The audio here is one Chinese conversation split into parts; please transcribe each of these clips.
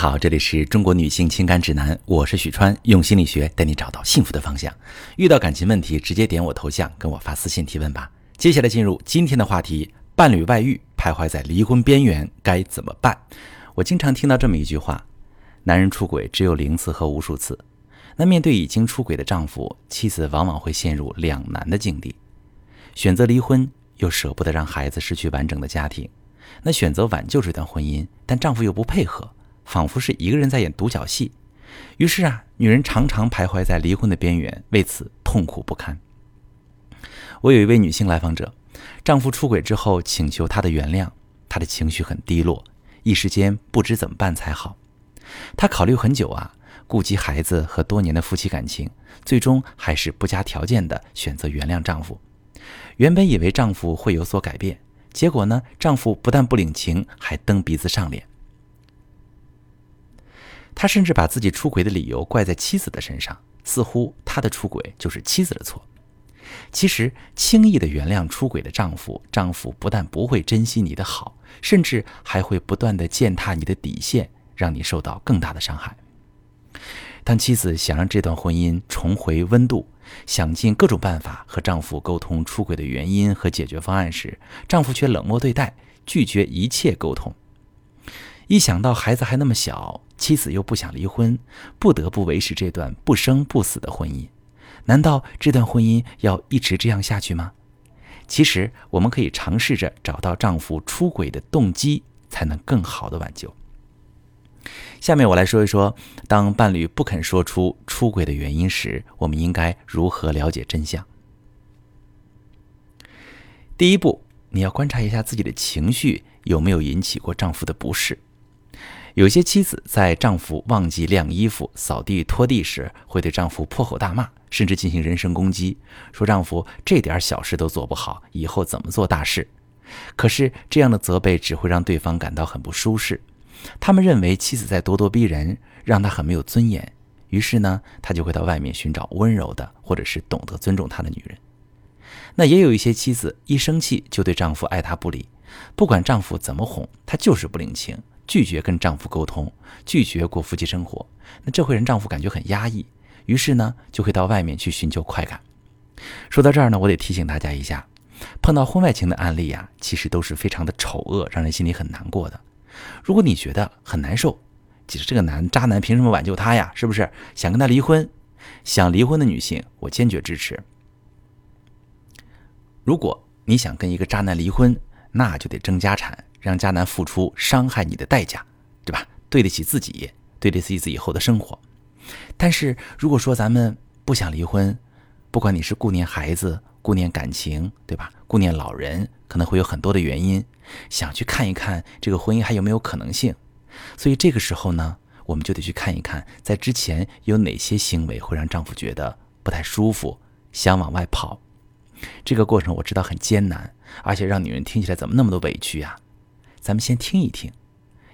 好，这里是中国女性情感指南，我是许川，用心理学带你找到幸福的方向。遇到感情问题，直接点我头像跟我发私信提问吧。接下来进入今天的话题：伴侣外遇，徘徊在离婚边缘，该怎么办？我经常听到这么一句话：男人出轨只有零次和无数次。那面对已经出轨的丈夫，妻子往往会陷入两难的境地：选择离婚，又舍不得让孩子失去完整的家庭；那选择挽救这段婚姻，但丈夫又不配合。仿佛是一个人在演独角戏，于是啊，女人常常徘徊在离婚的边缘，为此痛苦不堪。我有一位女性来访者，丈夫出轨之后请求她的原谅，她的情绪很低落，一时间不知怎么办才好。她考虑很久啊，顾及孩子和多年的夫妻感情，最终还是不加条件的选择原谅丈夫。原本以为丈夫会有所改变，结果呢，丈夫不但不领情，还蹬鼻子上脸。他甚至把自己出轨的理由怪在妻子的身上，似乎他的出轨就是妻子的错。其实，轻易的原谅出轨的丈夫，丈夫不但不会珍惜你的好，甚至还会不断的践踏你的底线，让你受到更大的伤害。当妻子想让这段婚姻重回温度，想尽各种办法和丈夫沟通出轨的原因和解决方案时，丈夫却冷漠对待，拒绝一切沟通。一想到孩子还那么小，妻子又不想离婚，不得不维持这段不生不死的婚姻，难道这段婚姻要一直这样下去吗？其实，我们可以尝试着找到丈夫出轨的动机，才能更好的挽救。下面我来说一说，当伴侣不肯说出出轨的原因时，我们应该如何了解真相。第一步，你要观察一下自己的情绪有没有引起过丈夫的不适。有些妻子在丈夫忘记晾衣服、扫地、拖地时，会对丈夫破口大骂，甚至进行人身攻击，说丈夫这点小事都做不好，以后怎么做大事？可是这样的责备只会让对方感到很不舒适，他们认为妻子在咄咄逼人，让他很没有尊严。于是呢，他就会到外面寻找温柔的，或者是懂得尊重他的女人。那也有一些妻子一生气就对丈夫爱答不理，不管丈夫怎么哄，她就是不领情。拒绝跟丈夫沟通，拒绝过夫妻生活，那这会让丈夫感觉很压抑，于是呢，就会到外面去寻求快感。说到这儿呢，我得提醒大家一下，碰到婚外情的案例呀，其实都是非常的丑恶，让人心里很难过的。如果你觉得很难受，其实这个男渣男凭什么挽救他呀？是不是想跟他离婚？想离婚的女性，我坚决支持。如果你想跟一个渣男离婚，那就得争家产。让渣男付出伤害你的代价，对吧？对得起自己，对得起自己以后的生活。但是如果说咱们不想离婚，不管你是顾念孩子、顾念感情，对吧？顾念老人，可能会有很多的原因，想去看一看这个婚姻还有没有可能性。所以这个时候呢，我们就得去看一看，在之前有哪些行为会让丈夫觉得不太舒服，想往外跑。这个过程我知道很艰难，而且让女人听起来怎么那么多委屈呀？咱们先听一听，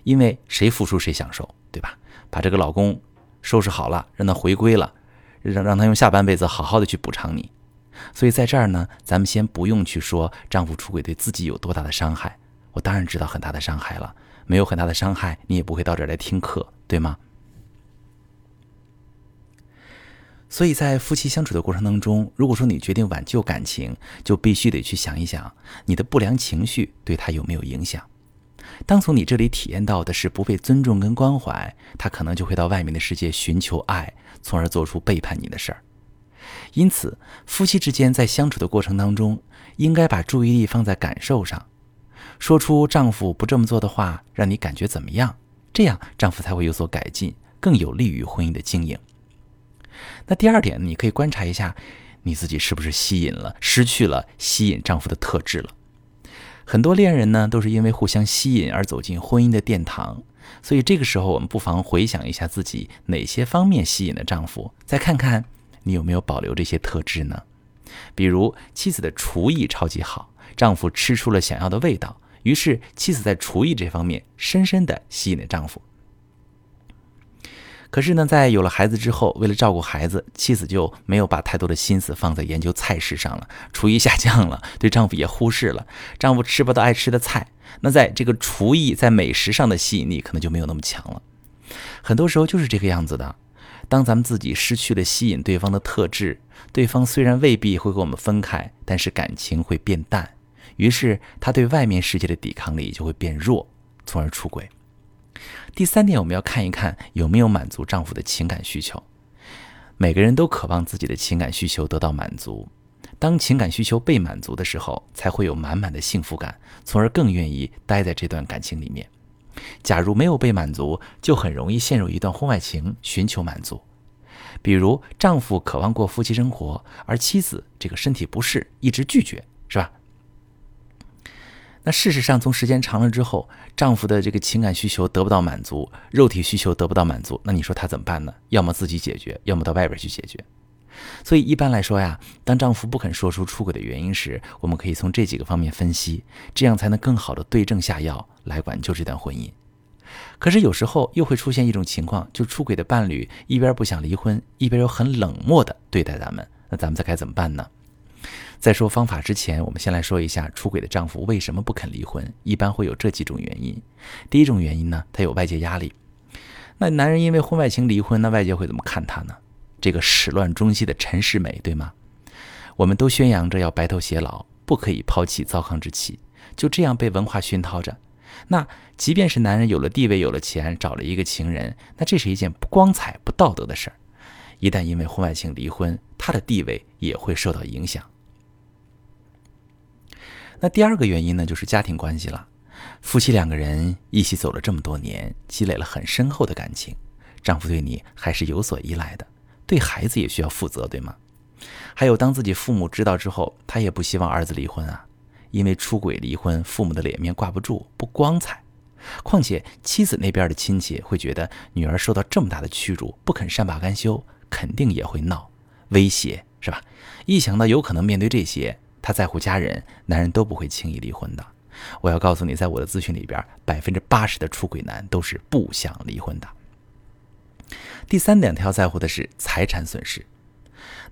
因为谁付出谁享受，对吧？把这个老公收拾好了，让他回归了，让让他用下半辈子好好的去补偿你。所以在这儿呢，咱们先不用去说丈夫出轨对自己有多大的伤害。我当然知道很大的伤害了，没有很大的伤害，你也不会到这儿来听课，对吗？所以在夫妻相处的过程当中，如果说你决定挽救感情，就必须得去想一想，你的不良情绪对他有没有影响。当从你这里体验到的是不被尊重跟关怀，他可能就会到外面的世界寻求爱，从而做出背叛你的事儿。因此，夫妻之间在相处的过程当中，应该把注意力放在感受上，说出丈夫不这么做的话，让你感觉怎么样？这样丈夫才会有所改进，更有利于婚姻的经营。那第二点，你可以观察一下你自己是不是吸引了，失去了吸引丈夫的特质了。很多恋人呢，都是因为互相吸引而走进婚姻的殿堂，所以这个时候我们不妨回想一下自己哪些方面吸引了丈夫，再看看你有没有保留这些特质呢？比如妻子的厨艺超级好，丈夫吃出了想要的味道，于是妻子在厨艺这方面深深的吸引了丈夫。可是呢，在有了孩子之后，为了照顾孩子，妻子就没有把太多的心思放在研究菜式上了，厨艺下降了，对丈夫也忽视了。丈夫吃不到爱吃的菜，那在这个厨艺在美食上的吸引力可能就没有那么强了。很多时候就是这个样子的。当咱们自己失去了吸引对方的特质，对方虽然未必会和我们分开，但是感情会变淡，于是他对外面世界的抵抗力就会变弱，从而出轨。第三点，我们要看一看有没有满足丈夫的情感需求。每个人都渴望自己的情感需求得到满足，当情感需求被满足的时候，才会有满满的幸福感，从而更愿意待在这段感情里面。假如没有被满足，就很容易陷入一段婚外情，寻求满足。比如，丈夫渴望过夫妻生活，而妻子这个身体不适，一直拒绝，是吧？那事实上，从时间长了之后，丈夫的这个情感需求得不到满足，肉体需求得不到满足，那你说他怎么办呢？要么自己解决，要么到外边去解决。所以一般来说呀，当丈夫不肯说出出轨的原因时，我们可以从这几个方面分析，这样才能更好的对症下药来挽救这段婚姻。可是有时候又会出现一种情况，就出轨的伴侣一边不想离婚，一边又很冷漠的对待咱们，那咱们再该怎么办呢？在说方法之前，我们先来说一下出轨的丈夫为什么不肯离婚，一般会有这几种原因。第一种原因呢，他有外界压力。那男人因为婚外情离婚，那外界会怎么看他呢？这个始乱终弃的陈世美，对吗？我们都宣扬着要白头偕老，不可以抛弃糟糠之妻，就这样被文化熏陶着。那即便是男人有了地位、有了钱，找了一个情人，那这是一件不光彩、不道德的事儿。一旦因为婚外情离婚，他的地位也会受到影响。那第二个原因呢，就是家庭关系了。夫妻两个人一起走了这么多年，积累了很深厚的感情，丈夫对你还是有所依赖的，对孩子也需要负责，对吗？还有，当自己父母知道之后，他也不希望儿子离婚啊。因为出轨离婚，父母的脸面挂不住，不光彩。况且妻子那边的亲戚会觉得女儿受到这么大的屈辱，不肯善罢甘休，肯定也会闹，威胁，是吧？一想到有可能面对这些，他在乎家人，男人都不会轻易离婚的。我要告诉你，在我的咨询里边，百分之八十的出轨男都是不想离婚的。第三点，他要在乎的是财产损失。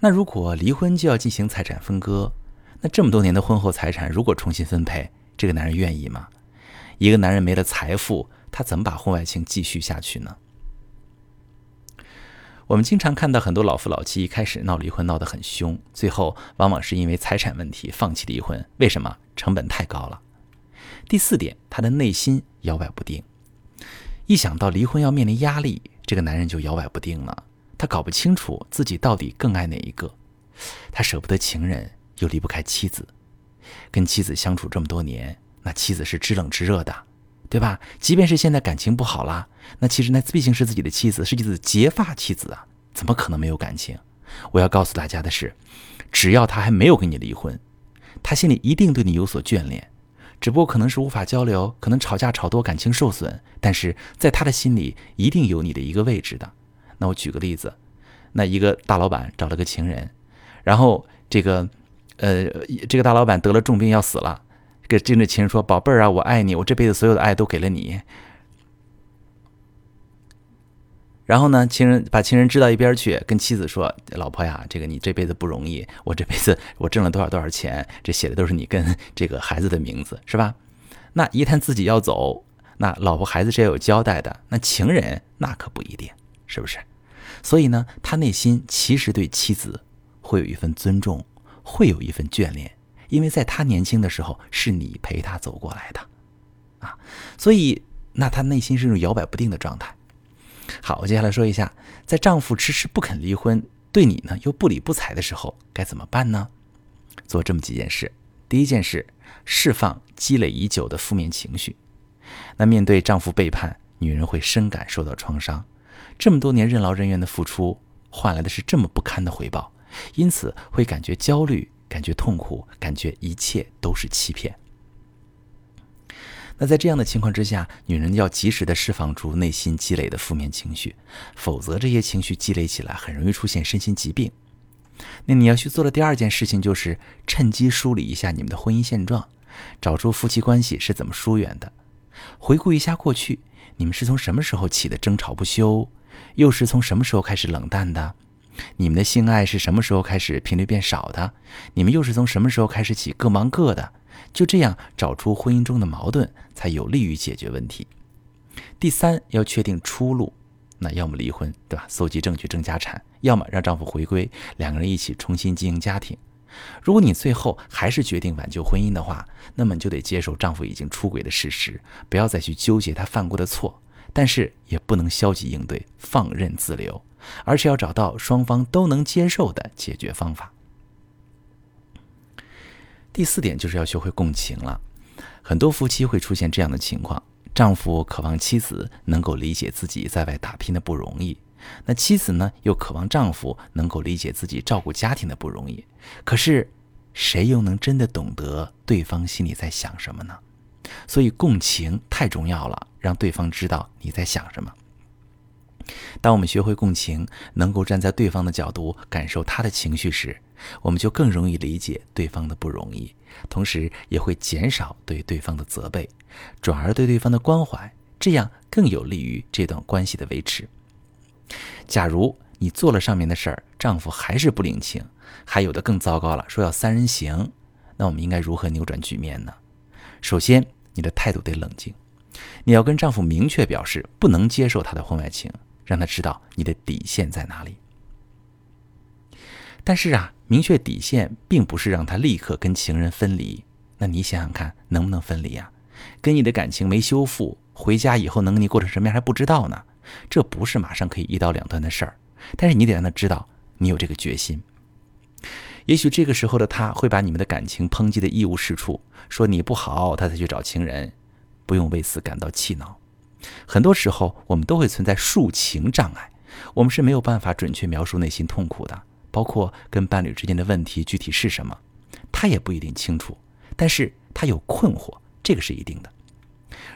那如果离婚就要进行财产分割？那这么多年的婚后财产，如果重新分配，这个男人愿意吗？一个男人没了财富，他怎么把婚外情继续下去呢？我们经常看到很多老夫老妻一开始闹离婚闹得很凶，最后往往是因为财产问题放弃离婚。为什么？成本太高了。第四点，他的内心摇摆不定。一想到离婚要面临压力，这个男人就摇摆不定了。他搞不清楚自己到底更爱哪一个，他舍不得情人。又离不开妻子，跟妻子相处这么多年，那妻子是知冷知热的，对吧？即便是现在感情不好了，那其实那毕竟是自己的妻子，是自己的结发妻子啊，怎么可能没有感情？我要告诉大家的是，只要他还没有跟你离婚，他心里一定对你有所眷恋，只不过可能是无法交流，可能吵架吵多，感情受损，但是在他的心里一定有你的一个位置的。那我举个例子，那一个大老板找了个情人，然后这个。呃，这个大老板得了重病要死了，给这个情人说：“宝贝儿啊，我爱你，我这辈子所有的爱都给了你。”然后呢，情人把情人支到一边去，跟妻子说：“老婆呀，这个你这辈子不容易，我这辈子我挣了多少多少钱，这写的都是你跟这个孩子的名字，是吧？那一旦自己要走，那老婆孩子是要有交代的，那情人那可不一定，是不是？所以呢，他内心其实对妻子会有一份尊重。”会有一份眷恋，因为在他年轻的时候是你陪他走过来的，啊，所以那他内心是一种摇摆不定的状态。好，我接下来说一下，在丈夫迟迟不肯离婚，对你呢又不理不睬的时候，该怎么办呢？做这么几件事。第一件事，释放积累已久的负面情绪。那面对丈夫背叛，女人会深感受到创伤，这么多年任劳任怨的付出，换来的是这么不堪的回报。因此会感觉焦虑，感觉痛苦，感觉一切都是欺骗。那在这样的情况之下，女人要及时的释放出内心积累的负面情绪，否则这些情绪积累起来，很容易出现身心疾病。那你要去做的第二件事情，就是趁机梳理一下你们的婚姻现状，找出夫妻关系是怎么疏远的，回顾一下过去，你们是从什么时候起的争吵不休，又是从什么时候开始冷淡的？你们的性爱是什么时候开始频率变少的？你们又是从什么时候开始起各忙各的？就这样找出婚姻中的矛盾，才有利于解决问题。第三，要确定出路。那要么离婚，对吧？搜集证据争家产，要么让丈夫回归，两个人一起重新经营家庭。如果你最后还是决定挽救婚姻的话，那么你就得接受丈夫已经出轨的事实，不要再去纠结他犯过的错，但是也不能消极应对，放任自流，而是要找到双方都能接受的解决方法。第四点就是要学会共情了。很多夫妻会出现这样的情况：丈夫渴望妻子能够理解自己在外打拼的不容易。那妻子呢，又渴望丈夫能够理解自己照顾家庭的不容易，可是谁又能真的懂得对方心里在想什么呢？所以共情太重要了，让对方知道你在想什么。当我们学会共情，能够站在对方的角度感受他的情绪时，我们就更容易理解对方的不容易，同时也会减少对对方的责备，转而对对方的关怀，这样更有利于这段关系的维持。假如你做了上面的事儿，丈夫还是不领情，还有的更糟糕了，说要三人行，那我们应该如何扭转局面呢？首先，你的态度得冷静，你要跟丈夫明确表示不能接受他的婚外情，让他知道你的底线在哪里。但是啊，明确底线并不是让他立刻跟情人分离，那你想想看，能不能分离呀？跟你的感情没修复，回家以后能跟你过成什么样还不知道呢。这不是马上可以一刀两断的事儿，但是你得让他知道你有这个决心。也许这个时候的他会把你们的感情抨击的一无是处，说你不好，他才去找情人，不用为此感到气恼。很多时候我们都会存在抒情障碍，我们是没有办法准确描述内心痛苦的，包括跟伴侣之间的问题具体是什么，他也不一定清楚，但是他有困惑，这个是一定的。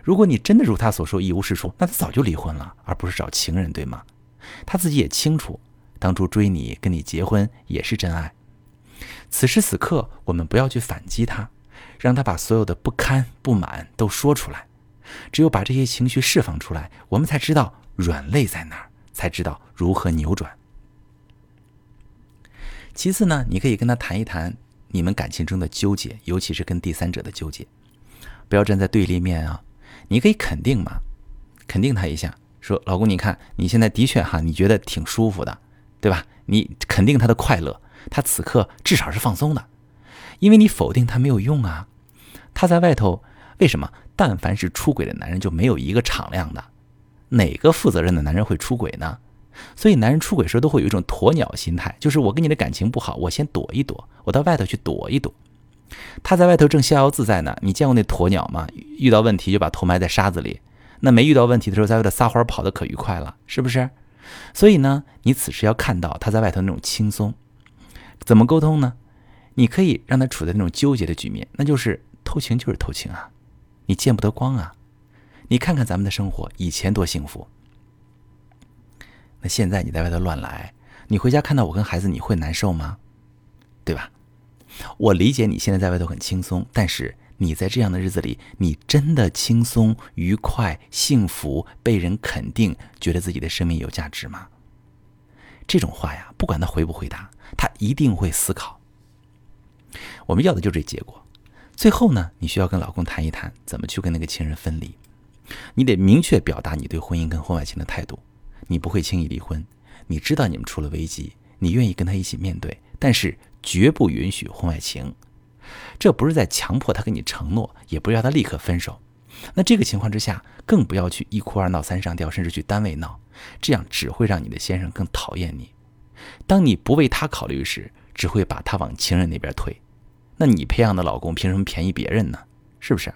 如果你真的如他所说一无是处，那他早就离婚了，而不是找情人，对吗？他自己也清楚，当初追你、跟你结婚也是真爱。此时此刻，我们不要去反击他，让他把所有的不堪、不满都说出来。只有把这些情绪释放出来，我们才知道软肋在哪儿，才知道如何扭转。其次呢，你可以跟他谈一谈你们感情中的纠结，尤其是跟第三者的纠结，不要站在对立面啊。你可以肯定嘛，肯定他一下，说老公，你看你现在的确哈，你觉得挺舒服的，对吧？你肯定他的快乐，他此刻至少是放松的，因为你否定他没有用啊。他在外头为什么？但凡是出轨的男人就没有一个敞亮的，哪个负责任的男人会出轨呢？所以男人出轨时候都会有一种鸵鸟心态，就是我跟你的感情不好，我先躲一躲，我到外头去躲一躲。他在外头正逍遥自在呢，你见过那鸵鸟吗？遇到问题就把头埋在沙子里，那没遇到问题的时候在外头撒欢跑的可愉快了，是不是？所以呢，你此时要看到他在外头那种轻松，怎么沟通呢？你可以让他处在那种纠结的局面，那就是偷情就是偷情啊，你见不得光啊，你看看咱们的生活以前多幸福，那现在你在外头乱来，你回家看到我跟孩子，你会难受吗？对吧？我理解你现在在外头很轻松，但是你在这样的日子里，你真的轻松、愉快、幸福，被人肯定，觉得自己的生命有价值吗？这种话呀，不管他回不回答，他一定会思考。我们要的就是这结果。最后呢，你需要跟老公谈一谈，怎么去跟那个情人分离。你得明确表达你对婚姻跟婚外情的态度。你不会轻易离婚，你知道你们出了危机，你愿意跟他一起面对，但是。绝不允许婚外情，这不是在强迫他跟你承诺，也不要他立刻分手。那这个情况之下，更不要去一哭二闹三上吊，甚至去单位闹，这样只会让你的先生更讨厌你。当你不为他考虑时，只会把他往情人那边推。那你培养的老公凭什么便宜别人呢？是不是？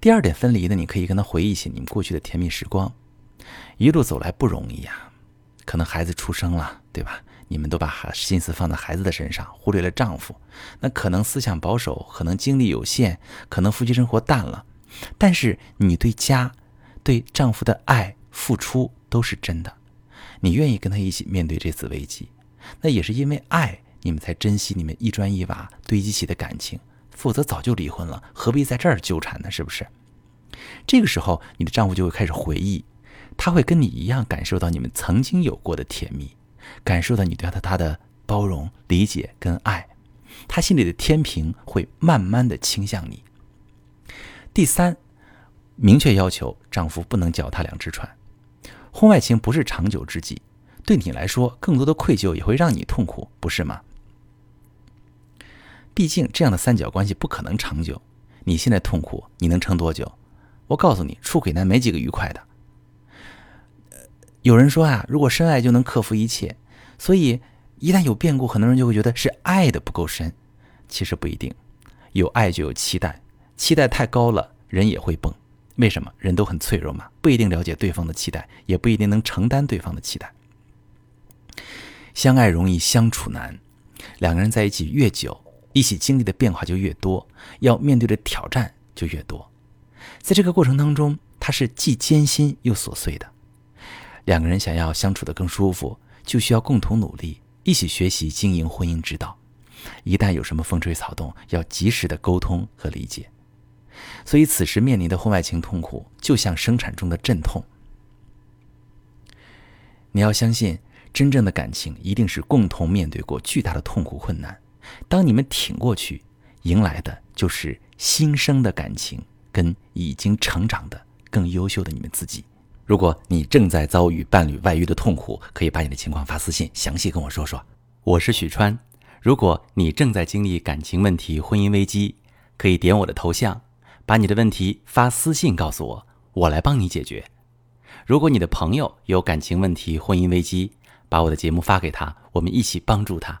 第二点分离呢，你可以跟他回忆起你们过去的甜蜜时光，一路走来不容易呀，可能孩子出生了，对吧？你们都把心思放在孩子的身上，忽略了丈夫，那可能思想保守，可能精力有限，可能夫妻生活淡了。但是你对家、对丈夫的爱、付出都是真的，你愿意跟他一起面对这次危机，那也是因为爱，你们才珍惜你们一砖一瓦堆积起的感情。否则早就离婚了，何必在这儿纠缠呢？是不是？这个时候，你的丈夫就会开始回忆，他会跟你一样感受到你们曾经有过的甜蜜。感受到你对他他的包容、理解跟爱，他心里的天平会慢慢的倾向你。第三，明确要求丈夫不能脚踏两只船。婚外情不是长久之计，对你来说，更多的愧疚也会让你痛苦，不是吗？毕竟这样的三角关系不可能长久。你现在痛苦，你能撑多久？我告诉你，出轨男没几个愉快的。有人说啊，如果深爱就能克服一切，所以一旦有变故，很多人就会觉得是爱的不够深。其实不一定，有爱就有期待，期待太高了，人也会崩。为什么？人都很脆弱嘛，不一定了解对方的期待，也不一定能承担对方的期待。相爱容易相处难，两个人在一起越久，一起经历的变化就越多，要面对的挑战就越多。在这个过程当中，它是既艰辛又琐碎的。两个人想要相处的更舒服，就需要共同努力，一起学习经营婚姻之道。一旦有什么风吹草动，要及时的沟通和理解。所以，此时面临的婚外情痛苦，就像生产中的阵痛。你要相信，真正的感情一定是共同面对过巨大的痛苦困难。当你们挺过去，迎来的就是新生的感情，跟已经成长的更优秀的你们自己。如果你正在遭遇伴侣外遇的痛苦，可以把你的情况发私信，详细跟我说说。我是许川。如果你正在经历感情问题、婚姻危机，可以点我的头像。把你的问题发私信告诉我，我来帮你解决。如果你的朋友有感情问题、婚姻危机，把我的节目发给他，我们一起帮助他。